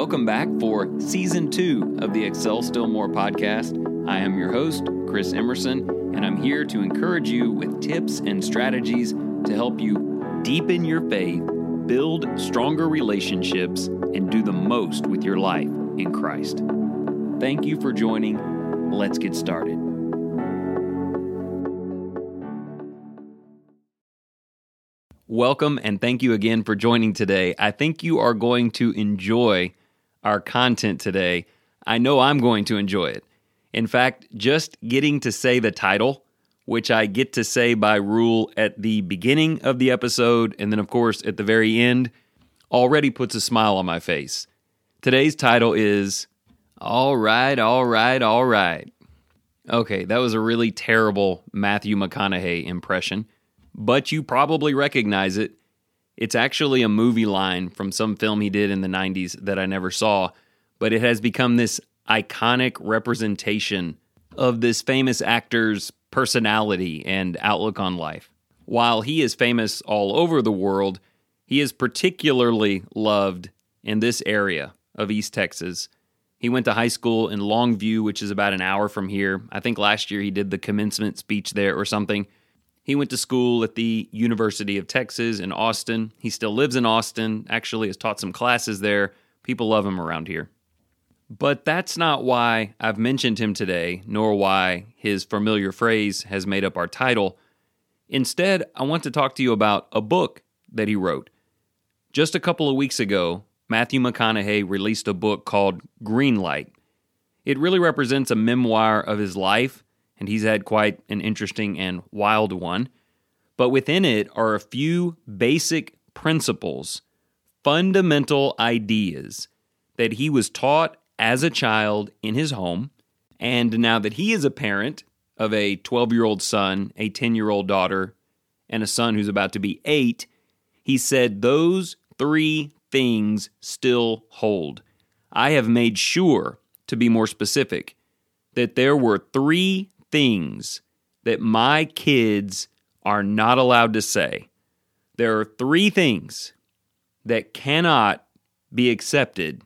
welcome back for season two of the Excel Still More podcast. I am your host, Chris Emerson, and I'm here to encourage you with tips and strategies to help you deepen your faith, build stronger relationships, and do the most with your life in Christ. Thank you for joining. Let's get started. Welcome and thank you again for joining today. I think you are going to enjoy our content today. I know I'm going to enjoy it. In fact, just getting to say the title, which I get to say by rule at the beginning of the episode and then, of course, at the very end, already puts a smile on my face. Today's title is All Right, All Right, All Right. Okay, that was a really terrible Matthew McConaughey impression but you probably recognize it. It's actually a movie line from some film he did in the 90s that I never saw, but it has become this iconic representation of this famous actor's personality and outlook on life. While he is famous all over the world, he is particularly loved in this area of East Texas. He went to high school in Longview, which is about an hour from here. I think last year he did the commencement speech there or something. He went to school at the University of Texas in Austin. He still lives in Austin, actually, has taught some classes there. People love him around here. But that's not why I've mentioned him today, nor why his familiar phrase has made up our title. Instead, I want to talk to you about a book that he wrote. Just a couple of weeks ago, Matthew McConaughey released a book called Greenlight. It really represents a memoir of his life and he's had quite an interesting and wild one. But within it are a few basic principles, fundamental ideas that he was taught as a child in his home. And now that he is a parent of a 12 year old son, a 10 year old daughter, and a son who's about to be eight, he said those three things still hold. I have made sure, to be more specific, that there were three things that my kids are not allowed to say. There are three things that cannot be accepted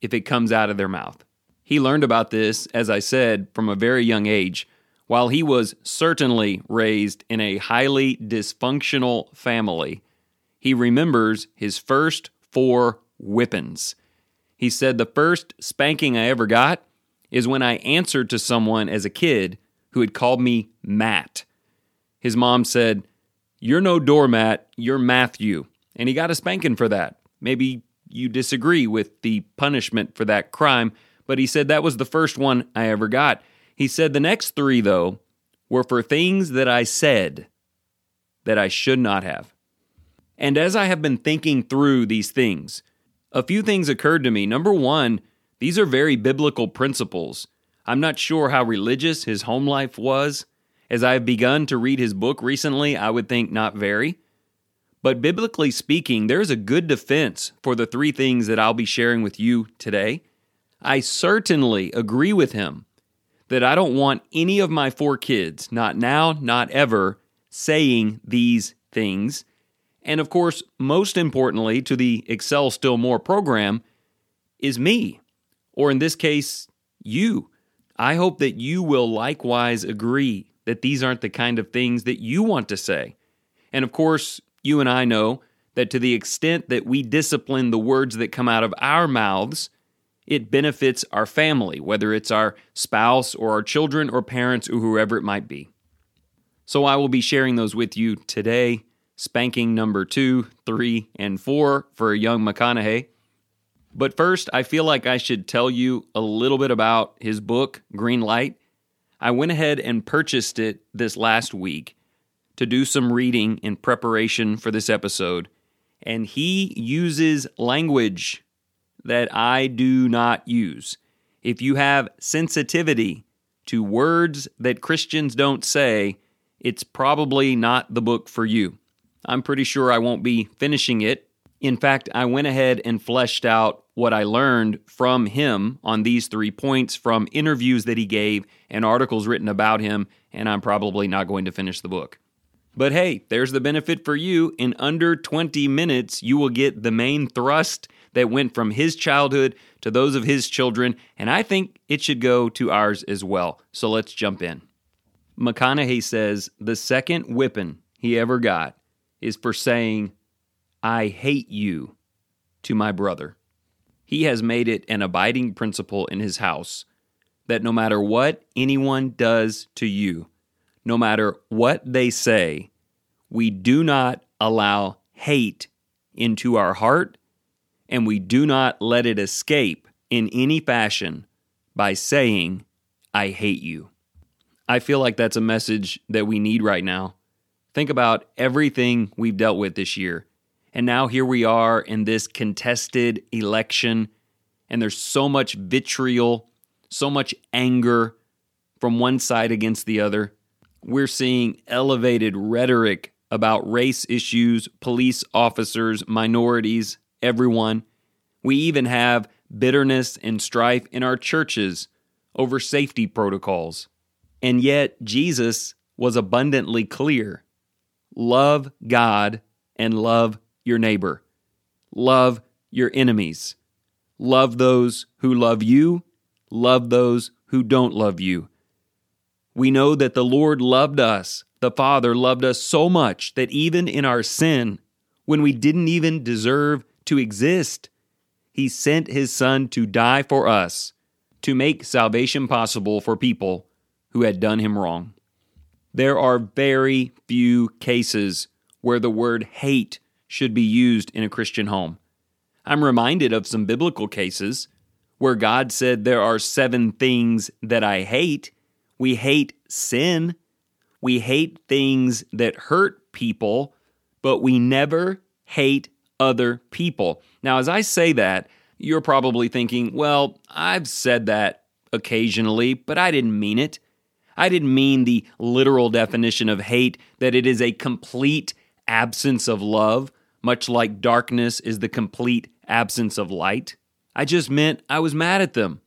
if it comes out of their mouth. He learned about this, as I said, from a very young age. While he was certainly raised in a highly dysfunctional family, he remembers his first four whippings. He said, The first spanking I ever got is when I answered to someone as a kid who had called me Matt. His mom said, You're no doormat, you're Matthew. And he got a spanking for that. Maybe you disagree with the punishment for that crime, but he said that was the first one I ever got. He said the next three, though, were for things that I said that I should not have. And as I have been thinking through these things, a few things occurred to me. Number one, these are very biblical principles. I'm not sure how religious his home life was. As I have begun to read his book recently, I would think not very. But biblically speaking, there's a good defense for the three things that I'll be sharing with you today. I certainly agree with him that I don't want any of my four kids, not now, not ever, saying these things. And of course, most importantly to the Excel Still More program is me, or in this case, you. I hope that you will likewise agree that these aren't the kind of things that you want to say. And of course, you and I know that to the extent that we discipline the words that come out of our mouths, it benefits our family, whether it's our spouse or our children or parents or whoever it might be. So I will be sharing those with you today. Spanking number two, three, and four for a young McConaughey. But first, I feel like I should tell you a little bit about his book, Green Light. I went ahead and purchased it this last week to do some reading in preparation for this episode, and he uses language that I do not use. If you have sensitivity to words that Christians don't say, it's probably not the book for you. I'm pretty sure I won't be finishing it. In fact, I went ahead and fleshed out what I learned from him on these three points from interviews that he gave and articles written about him, and I'm probably not going to finish the book. But hey, there's the benefit for you. In under 20 minutes, you will get the main thrust that went from his childhood to those of his children, and I think it should go to ours as well. So let's jump in. McConaughey says the second whipping he ever got is for saying, I hate you to my brother. He has made it an abiding principle in his house that no matter what anyone does to you, no matter what they say, we do not allow hate into our heart and we do not let it escape in any fashion by saying, I hate you. I feel like that's a message that we need right now. Think about everything we've dealt with this year. And now here we are in this contested election, and there's so much vitriol, so much anger from one side against the other. We're seeing elevated rhetoric about race issues, police officers, minorities, everyone. We even have bitterness and strife in our churches over safety protocols. And yet, Jesus was abundantly clear love God and love your neighbor, love your enemies, love those who love you, love those who don't love you. We know that the Lord loved us, the Father loved us so much that even in our sin, when we didn't even deserve to exist, He sent His Son to die for us, to make salvation possible for people who had done him wrong. There are very few cases where the word hate should be used in a Christian home. I'm reminded of some biblical cases where God said, There are seven things that I hate. We hate sin, we hate things that hurt people, but we never hate other people. Now, as I say that, you're probably thinking, Well, I've said that occasionally, but I didn't mean it. I didn't mean the literal definition of hate, that it is a complete absence of love, much like darkness is the complete absence of light. I just meant I was mad at them.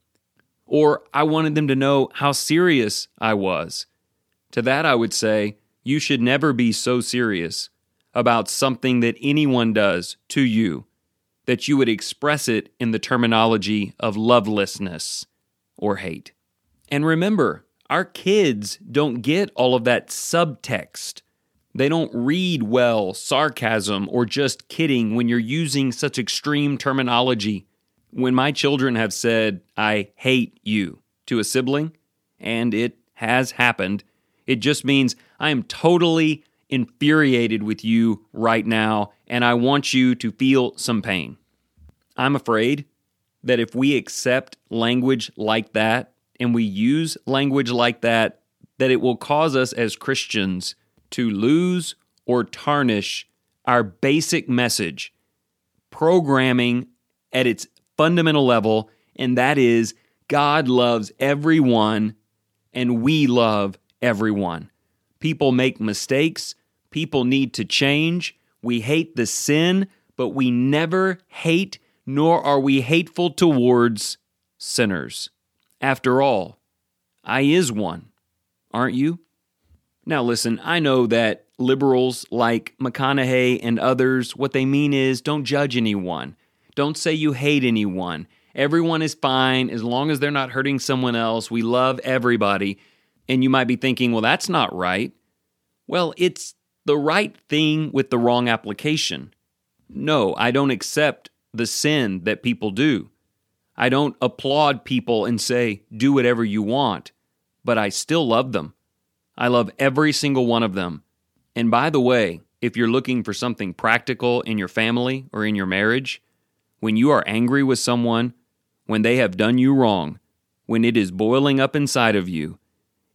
Or I wanted them to know how serious I was. To that, I would say, you should never be so serious about something that anyone does to you that you would express it in the terminology of lovelessness or hate. And remember, our kids don't get all of that subtext. They don't read well sarcasm or just kidding when you're using such extreme terminology. When my children have said, I hate you to a sibling, and it has happened, it just means I am totally infuriated with you right now, and I want you to feel some pain. I'm afraid that if we accept language like that and we use language like that, that it will cause us as Christians to lose or tarnish our basic message, programming at its fundamental level, and that is God loves everyone and we love everyone. People make mistakes, people need to change. We hate the sin, but we never hate nor are we hateful towards sinners. After all, I is one, aren't you? Now, listen, I know that liberals like McConaughey and others, what they mean is don't judge anyone. Don't say you hate anyone. Everyone is fine as long as they're not hurting someone else. We love everybody. And you might be thinking, well, that's not right. Well, it's the right thing with the wrong application. No, I don't accept the sin that people do. I don't applaud people and say, do whatever you want, but I still love them. I love every single one of them. And by the way, if you're looking for something practical in your family or in your marriage, when you are angry with someone, when they have done you wrong, when it is boiling up inside of you,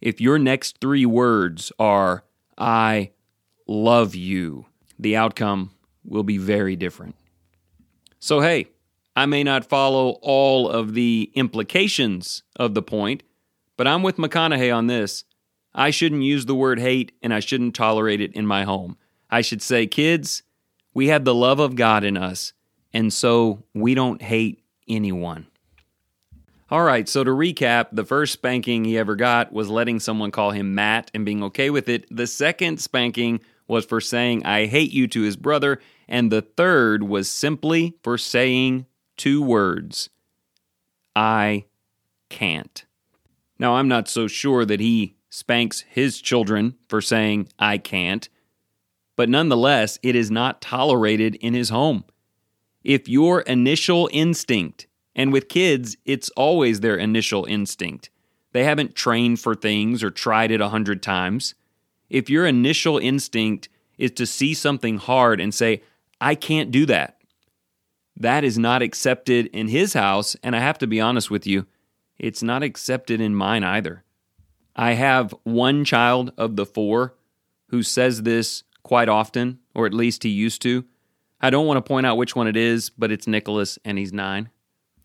if your next three words are, I love you, the outcome will be very different. So, hey, I may not follow all of the implications of the point, but I'm with McConaughey on this. I shouldn't use the word hate and I shouldn't tolerate it in my home. I should say, kids, we have the love of God in us, and so we don't hate anyone. All right, so to recap, the first spanking he ever got was letting someone call him Matt and being okay with it. The second spanking was for saying, I hate you to his brother. And the third was simply for saying two words I can't. Now, I'm not so sure that he spanks his children for saying, I can't, but nonetheless, it is not tolerated in his home. If your initial instinct, and with kids, it's always their initial instinct, they haven't trained for things or tried it a hundred times. If your initial instinct is to see something hard and say, I can't do that, that is not accepted in his house. And I have to be honest with you, it's not accepted in mine either. I have one child of the four who says this quite often, or at least he used to. I don't want to point out which one it is, but it's Nicholas, and he's nine.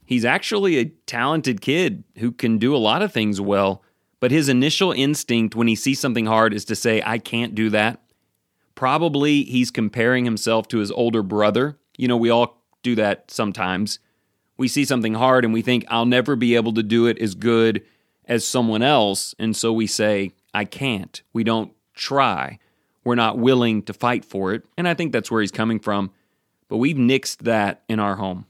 He's actually a talented kid who can do a lot of things well, but his initial instinct when he sees something hard is to say, I can't do that. Probably he's comparing himself to his older brother. You know, we all do that sometimes. We see something hard and we think, I'll never be able to do it as good as someone else. And so we say, I can't. We don't try. We're not willing to fight for it. And I think that's where he's coming from. But we've nixed that in our home.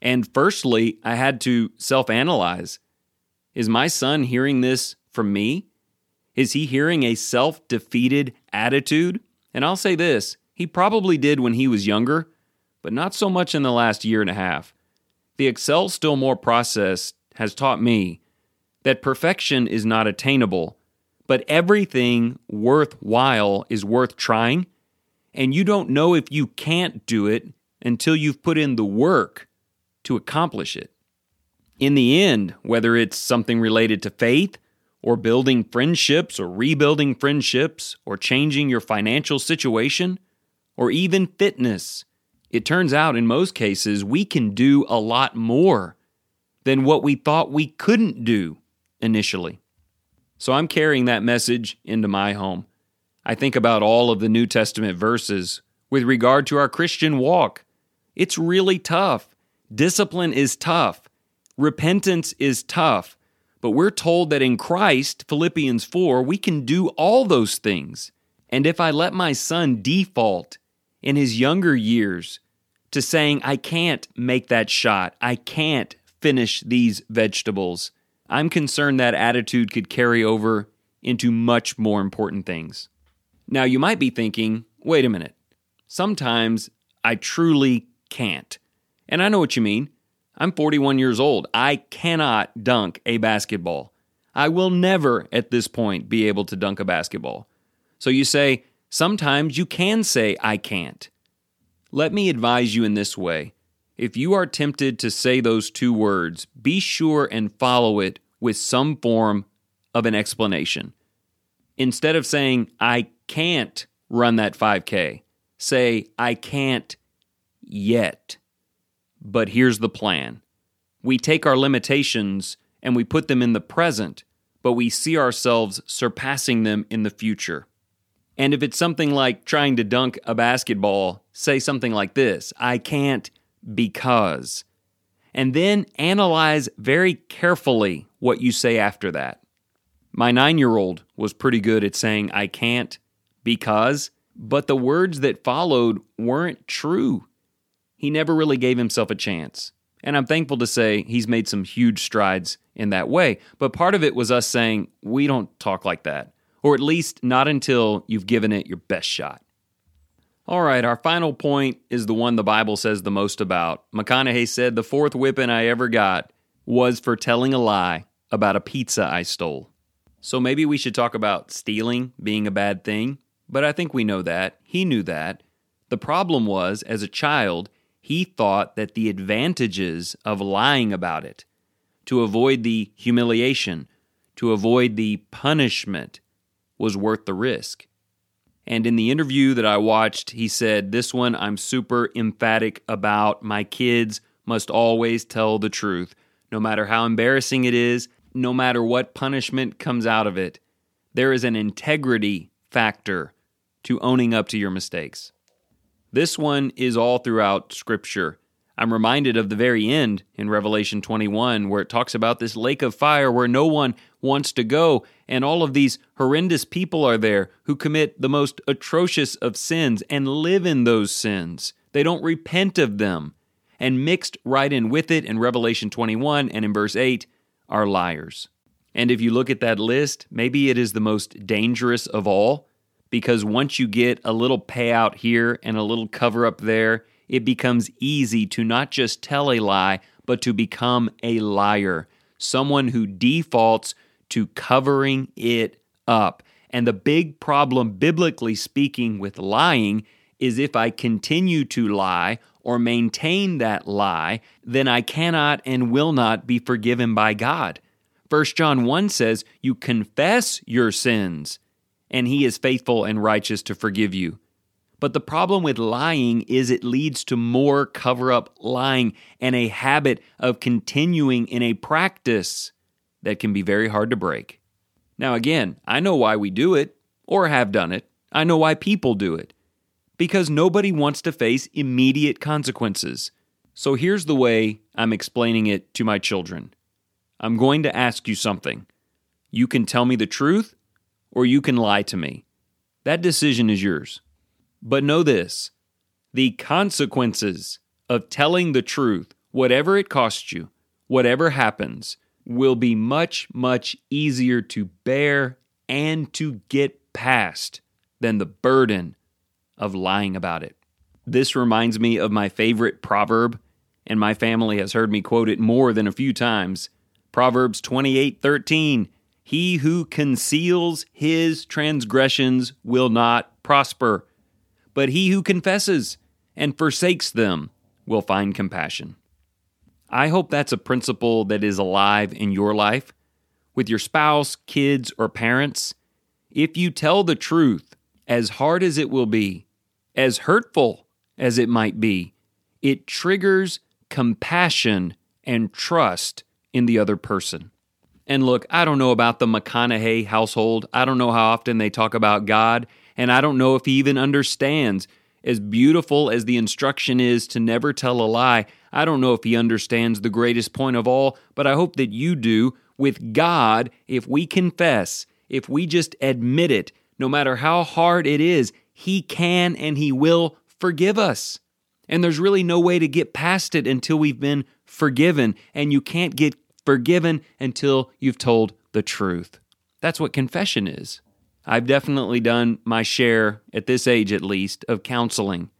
And firstly, I had to self analyze. Is my son hearing this from me? Is he hearing a self defeated attitude? And I'll say this he probably did when he was younger, but not so much in the last year and a half. The Excel Still More process has taught me that perfection is not attainable, but everything worthwhile is worth trying, and you don't know if you can't do it until you've put in the work to accomplish it. In the end, whether it's something related to faith, or building friendships, or rebuilding friendships, or changing your financial situation, or even fitness, it turns out in most cases we can do a lot more than what we thought we couldn't do initially. So I'm carrying that message into my home. I think about all of the New Testament verses with regard to our Christian walk. It's really tough. Discipline is tough. Repentance is tough. But we're told that in Christ, Philippians 4, we can do all those things. And if I let my son default in his younger years to saying, I can't make that shot, I can't finish these vegetables, I'm concerned that attitude could carry over into much more important things. Now, you might be thinking, wait a minute, sometimes I truly can't. And I know what you mean. I'm 41 years old. I cannot dunk a basketball. I will never at this point be able to dunk a basketball. So you say, sometimes you can say, I can't. Let me advise you in this way if you are tempted to say those two words, be sure and follow it with some form of an explanation. Instead of saying, I can't run that 5K, say, I can't yet. But here's the plan we take our limitations and we put them in the present, but we see ourselves surpassing them in the future. And if it's something like trying to dunk a basketball, say something like this I can't because. And then analyze very carefully what you say after that. My nine year old was pretty good at saying, I can't because, but the words that followed weren't true. He never really gave himself a chance. And I'm thankful to say he's made some huge strides in that way. But part of it was us saying, we don't talk like that, or at least not until you've given it your best shot. All right, our final point is the one the Bible says the most about. McConaughey said the fourth whipping I ever got was for telling a lie about a pizza I stole. So maybe we should talk about stealing being a bad thing, but I think we know that. He knew that. The problem was, as a child, he thought that the advantages of lying about it, to avoid the humiliation, to avoid the punishment, was worth the risk. And in the interview that I watched, he said, This one I'm super emphatic about. My kids must always tell the truth, no matter how embarrassing it is, no matter what punishment comes out of it. There is an integrity factor to owning up to your mistakes. This one is all throughout Scripture. I'm reminded of the very end in Revelation 21, where it talks about this lake of fire where no one wants to go, and all of these horrendous people are there who commit the most atrocious of sins and live in those sins. They don't repent of them. And mixed right in with it in Revelation 21 and in verse 8 are liars. And if you look at that list, maybe it is the most dangerous of all because once you get a little payout here and a little cover up there, it becomes easy to not just tell a lie, but to become a liar, someone who defaults to covering it up. And the big problem, biblically speaking, with lying is if I continue to lie or maintain that lie, then I cannot and will not be forgiven by God. 1 John 1 says, You confess your sins, and he is faithful and righteous to forgive you. But the problem with lying is it leads to more cover up lying and a habit of continuing in a practice that can be very hard to break. Now, again, I know why we do it or have done it. I know why people do it. Because nobody wants to face immediate consequences. So here's the way I'm explaining it to my children I'm going to ask you something. You can tell me the truth or you can lie to me. That decision is yours. But know this the consequences of telling the truth, whatever it costs you, whatever happens, will be much, much easier to bear and to get past than the burden of lying about it. This reminds me of my favorite proverb, and my family has heard me quote it more than a few times. Proverbs 28:13 He who conceals his transgressions will not prosper, but he who confesses and forsakes them will find compassion. I hope that's a principle that is alive in your life with your spouse, kids, or parents. If you tell the truth, as hard as it will be, as hurtful as it might be, it triggers compassion and trust in the other person. And look, I don't know about the McConaughey household. I don't know how often they talk about God and I don't know if he even understands. As beautiful as the instruction is to never tell a lie, I don't know if he understands the greatest point of all, but I hope that you do. With God, if we confess, if we just admit it, no matter how hard it is, He can and He will forgive us. And there's really no way to get past it until we've been forgiven. And you can't get forgiven until you've told the truth. That's what confession is. I've definitely done my share, at this age at least, of counseling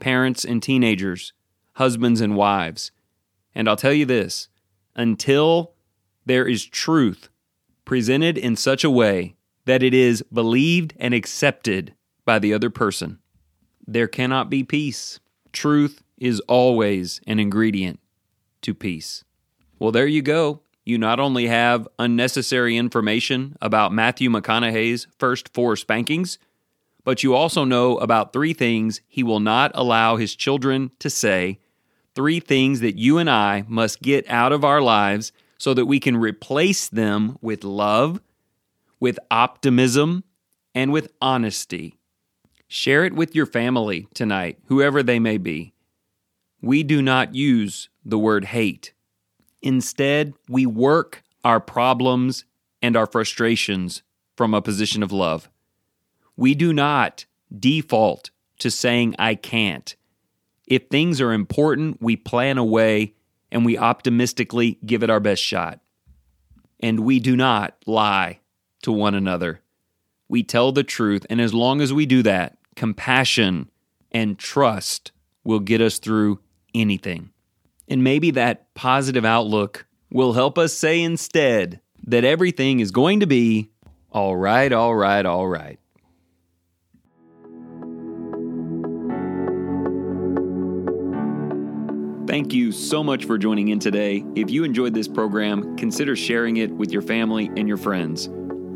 parents and teenagers, husbands and wives. And I'll tell you this until there is truth presented in such a way that it is believed and accepted by the other person, there cannot be peace. Truth is always an ingredient to peace. Well, there you go you not only have unnecessary information about Matthew McConaughey's first four spankings, but you also know about three things he will not allow his children to say, three things that you and I must get out of our lives so that we can replace them with love, with optimism, and with honesty. Share it with your family tonight, whoever they may be. We do not use the word hate Instead, we work our problems and our frustrations from a position of love. We do not default to saying, I can't. If things are important, we plan a way and we optimistically give it our best shot. And we do not lie to one another. We tell the truth, and as long as we do that, compassion and trust will get us through anything. And maybe that positive outlook will help us say instead that everything is going to be all right, all right, all right. Thank you so much for joining in today. If you enjoyed this program, consider sharing it with your family and your friends.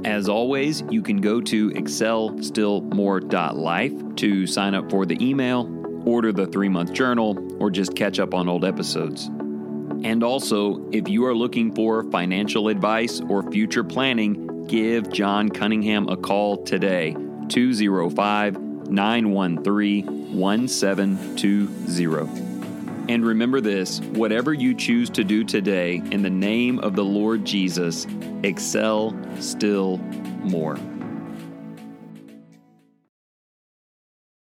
As always, you can go to excelstillmore.life to sign up for the email order the three month journal, or just catch up on old episodes. And also, if you are looking for financial advice or future planning, give John Cunningham a call today 205 913 1720. And remember this whatever you choose to do today, in the name of the Lord Jesus, excel still more.